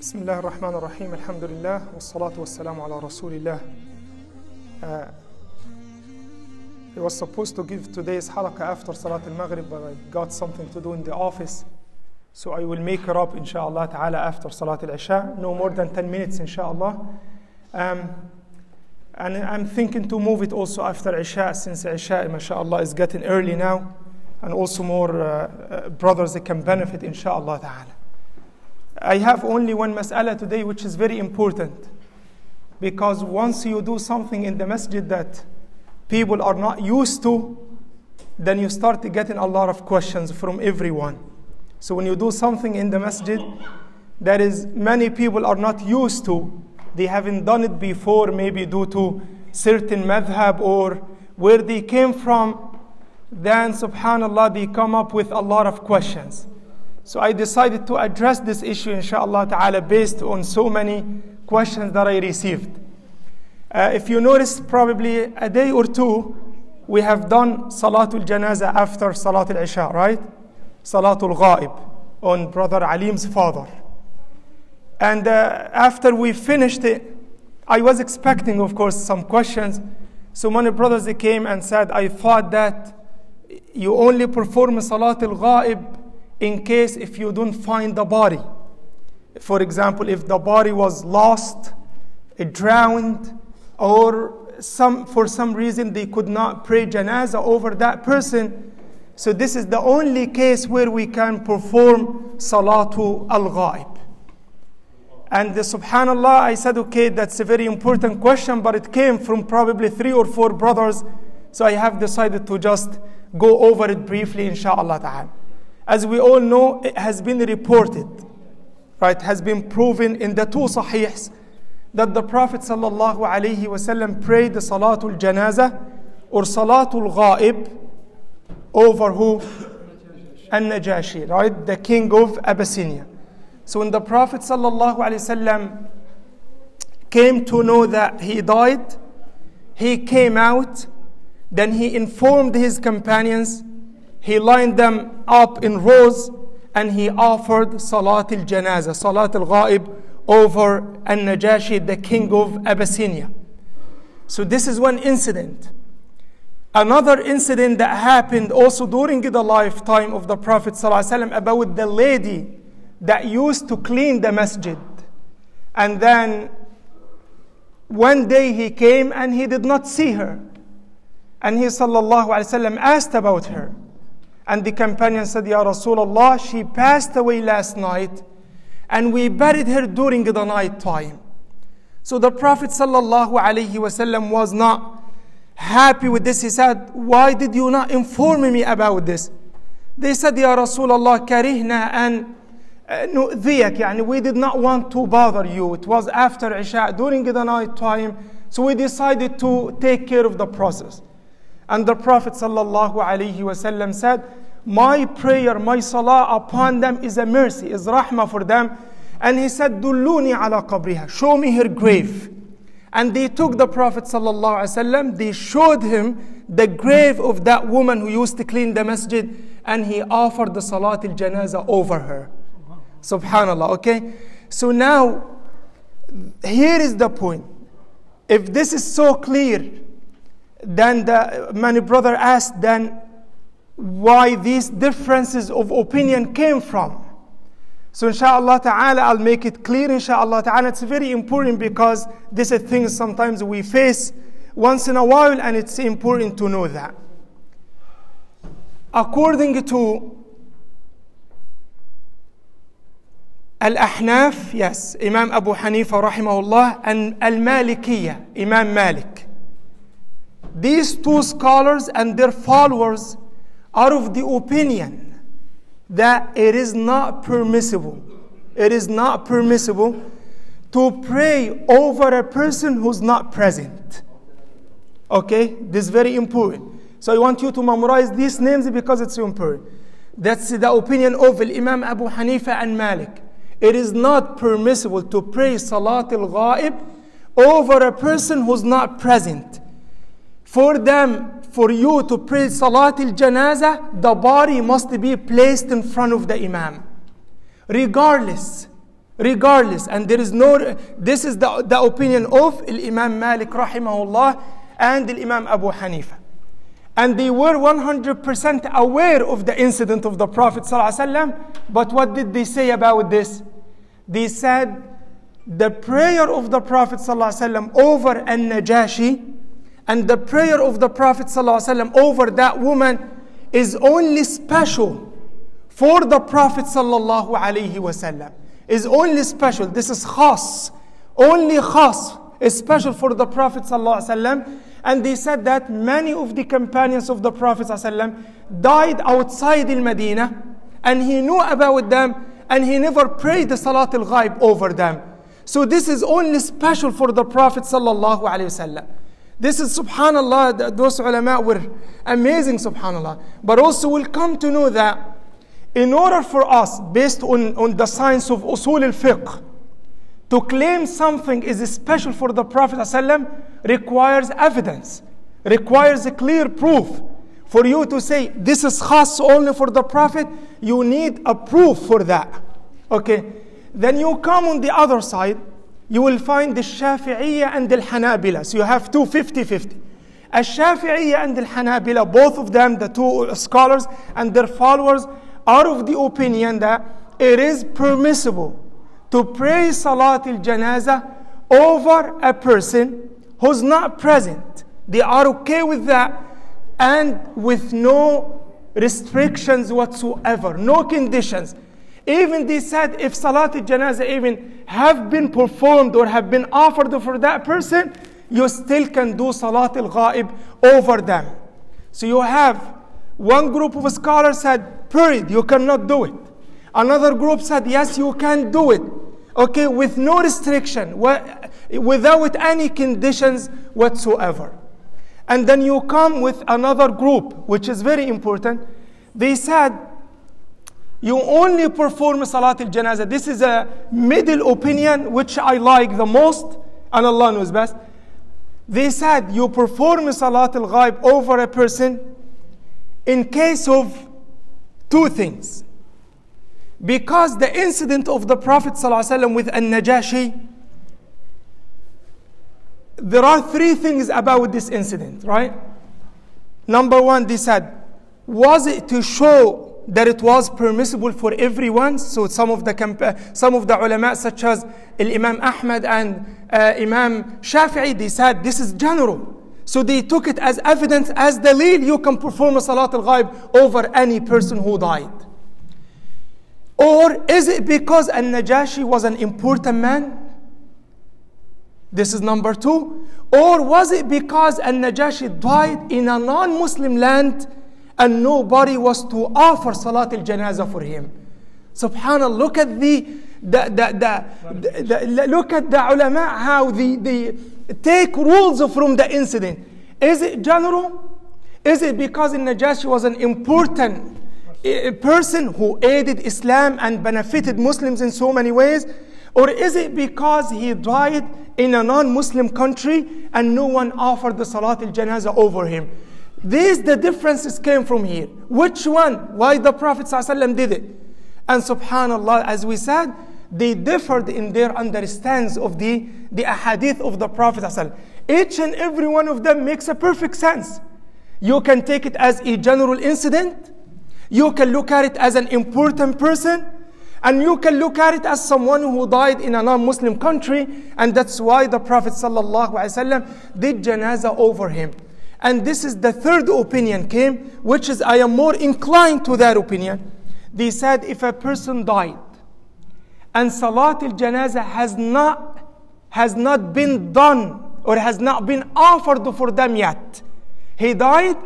بسم الله الرحمن الرحيم الحمد لله والصلاة والسلام على رسول الله uh, I was supposed to give today's halaqah after Salat al-Maghrib but I got something to do in the office so I will make it up inshallah ta'ala after Salat al-Isha no more than 10 minutes inshallah um, and I'm thinking to move it also after Isha since Isha mashallah is getting early now and also more uh, uh, brothers that can benefit inshallah ta'ala I have only one mas'ala today which is very important because once you do something in the masjid that people are not used to, then you start getting a lot of questions from everyone. So when you do something in the masjid that is many people are not used to, they haven't done it before, maybe due to certain madhab or where they came from, then subhanallah they come up with a lot of questions. So I decided to address this issue, inshallah ta'ala, based on so many questions that I received. Uh, if you notice, probably a day or two, we have done Salatul Janaza after Salatul Isha, right? Salatul Ghaib on Brother Alim's father. And uh, after we finished it, I was expecting, of course, some questions. So many brothers came and said, I thought that you only perform Salatul Ghaib in case if you don't find the body. For example, if the body was lost, drowned, or some, for some reason they could not pray janaza over that person. So this is the only case where we can perform salatu al-ghaib. And the, subhanallah, I said, okay, that's a very important question, but it came from probably three or four brothers. So I have decided to just go over it briefly, inshallah ta'ala. As we all know, it has been reported, right, has been proven in the two sahihs that the Prophet wasallam prayed the salatul janazah or salatul ghaib over who? An-Najashi, right, the king of Abyssinia. So when the Prophet wasallam came to know that he died, he came out, then he informed his companions he lined them up in rows and he offered Salat al Janazah, Salat al Ghaib, over An Najashi, the king of Abyssinia. So, this is one incident. Another incident that happened also during the lifetime of the Prophet ﷺ about the lady that used to clean the masjid. And then one day he came and he did not see her. And he ﷺ asked about her. And the companion said, Ya Rasulullah, she passed away last night and we buried her during the night time. So the Prophet ﷺ was not happy with this. He said, Why did you not inform me about this? They said, Ya Rasulullah, karihna and نؤذيك يعني we did not want to bother you. It was after Isha during the night time. So we decided to take care of the process. and the Prophet said, My prayer, my salah upon them is a mercy, is rahmah for them. And he said, Dulluni ala qabriha, show me her grave. And they took the Prophet they showed him the grave of that woman who used to clean the masjid, and he offered the salat al janazah over her. Subhanallah, okay? So now, here is the point. If this is so clear, then the many brother asked then why these differences of opinion came from. So inshallah ta'ala I'll make it clear inshallah ta'ala it's very important because this is things sometimes we face once in a while and it's important to know that. According to Al-Ahnaf, yes, Imam Abu Hanifa rahimahullah and Al-Malikiyah, Imam Malik these two scholars and their followers are of the opinion that it is not permissible. It is not permissible to pray over a person who's not present. Okay? This is very important. So I want you to memorize these names because it's important. That's the opinion of Imam Abu Hanifa and Malik. It is not permissible to pray Salat al Ghaib over a person who's not present. For them, for you to pray Salat al Janazah, the body must be placed in front of the Imam. Regardless, regardless. And there is no, this is the, the opinion of Imam Malik rahimahullah and Imam Abu Hanifa. And they were 100% aware of the incident of the Prophet but what did they say about this? They said the prayer of the Prophet over An-Najashi and the prayer of the Prophet ﷺ over that woman is only special for the Prophet wasallam. Is only special. This is khas. Only khas is special for the Prophet wasallam. And they said that many of the companions of the Prophet ﷺ died outside the Medina and he knew about them and he never prayed the Salat al Ghaib over them. So this is only special for the Prophet sallallahu alaihi wasallam. This is subhanallah, those ulama were amazing subhanallah. But also we'll come to know that in order for us, based on, on the science of usul al-fiqh, to claim something is special for the Prophet ﷺ requires evidence, requires a clear proof. For you to say this is khas only for the Prophet, you need a proof for that. Okay, then you come on the other side, you will find the Shafi'iyya and the Hanabila. So you have two 50 50. Al-Shafi'iyya and the Hanabila, both of them, the two scholars and their followers, are of the opinion that it is permissible to pray Salat al-Janaza over a person who's not present. They are okay with that and with no restrictions whatsoever, no conditions. Even they said if Salat al-Janaza even have been performed or have been offered for that person, you still can do Salat al-Ghaib over them. So you have one group of scholars said, period, you cannot do it. Another group said, yes, you can do it. Okay, with no restriction, without any conditions whatsoever. And then you come with another group, which is very important. They said, you only perform Salat al Janazah. This is a middle opinion, which I like the most, and Allah knows best. They said, you perform Salat al Ghaib over a person in case of two things. Because the incident of the Prophet ﷺ with An Najashi, there are three things about this incident, right? Number one, they said, was it to show that it was permissible for everyone? So some of the some of the ulama, such as Imam Ahmad and uh, Imam Shafi'i, they said this is general. So they took it as evidence, as dalil, you can perform a Salat al Ghaib over any person who died. Or is it because Al Najashi was an important man? This is number two. Or was it because Al Najashi died in a non Muslim land and nobody was to offer Salat al Janazah for him? Subhanallah, look at the, the, the, the, look at the ulama how they, the take rules from the incident. Is it general? Is it because Najashi was an important eh, person who aided Islam and benefited Muslims in so many ways? Or is it because he died in a non Muslim country and no one offered the Salat al Janazah over him? These the differences came from here. Which one? Why the Prophet ﷺ did it? And subhanAllah, as we said, they differed in their understandings of the, the ahadith of the Prophet. ﷺ. Each and every one of them makes a perfect sense. You can take it as a general incident, you can look at it as an important person, and you can look at it as someone who died in a non Muslim country, and that's why the Prophet ﷺ did janazah over him. And this is the third opinion came, which is I am more inclined to that opinion. They said if a person died and Salat al Janazah has not, has not been done or has not been offered for them yet. He died,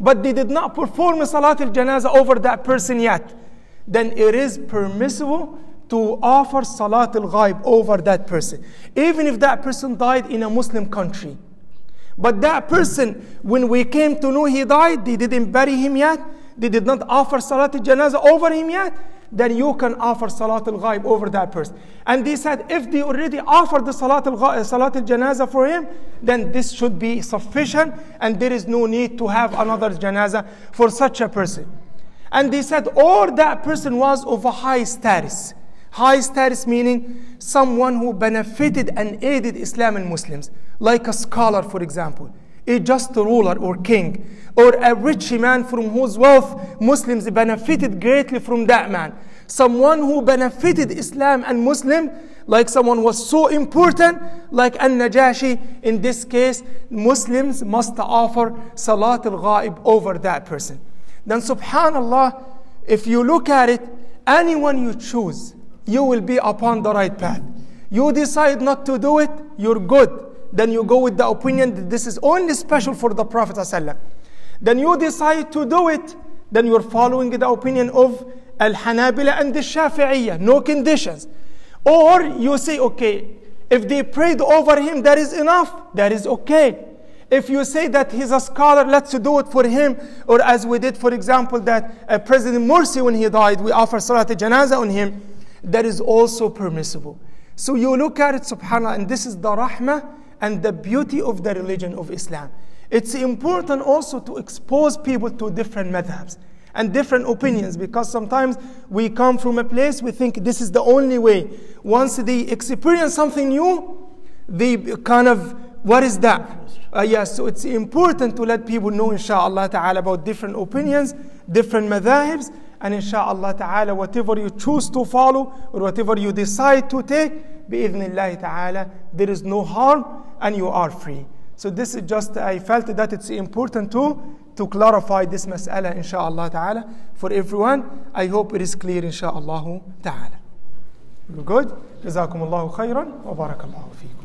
but they did not perform Salat al Janazah over that person yet. Then it is permissible to offer Salat al Ghaib over that person. Even if that person died in a Muslim country. But that person, when we came to know he died, they didn't bury him yet. They did not offer Salat al Janazah over him yet then you can offer Salat al Ghaib over that person. And they said, if they already offered the Salat al Salat al Janazah for him, then this should be sufficient and there is no need to have another Janazah for such a person. And they said, or that person was of a high status. High status meaning someone who benefited and aided Islam and Muslims, like a scholar, for example, a just ruler or king, or a rich man from whose wealth Muslims benefited greatly from that man. Someone who benefited Islam and Muslim, like someone was so important, like An-Najashi. In this case, Muslims must offer Salat al-Ghaib over that person. Then subhanallah, if you look at it, anyone you choose, you will be upon the right path. You decide not to do it, you're good. Then you go with the opinion that this is only special for the Prophet. ﷺ. Then you decide to do it, then you're following the opinion of Al Hanabila and the Shafi'iyah, no conditions. Or you say, okay, if they prayed over him, that is enough, that is okay. If you say that he's a scholar, let's do it for him. Or as we did, for example, that uh, President Morsi, when he died, we offer Salat al-Janaza on him, that is also permissible. So you look at it, subhanAllah, and this is the rahmah and the beauty of the religion of Islam. It's important also to expose people to different madhabs and different opinions because sometimes we come from a place we think this is the only way. Once they experience something new, they kind of, what is that? Uh, yes, so it's important to let people know, inshallah ta'ala, about different opinions, different madhabs, and inshallah ta'ala, whatever you choose to follow or whatever you decide to take, bi'idhnillahi ta'ala, there is no harm and you are free. So this is just, I felt that it's important to, to clarify this mas'ala, inshallah ta'ala, for everyone. I hope it is clear, inshallah ta'ala. Good? جزاكم الله خيرا وبارك الله فيكم.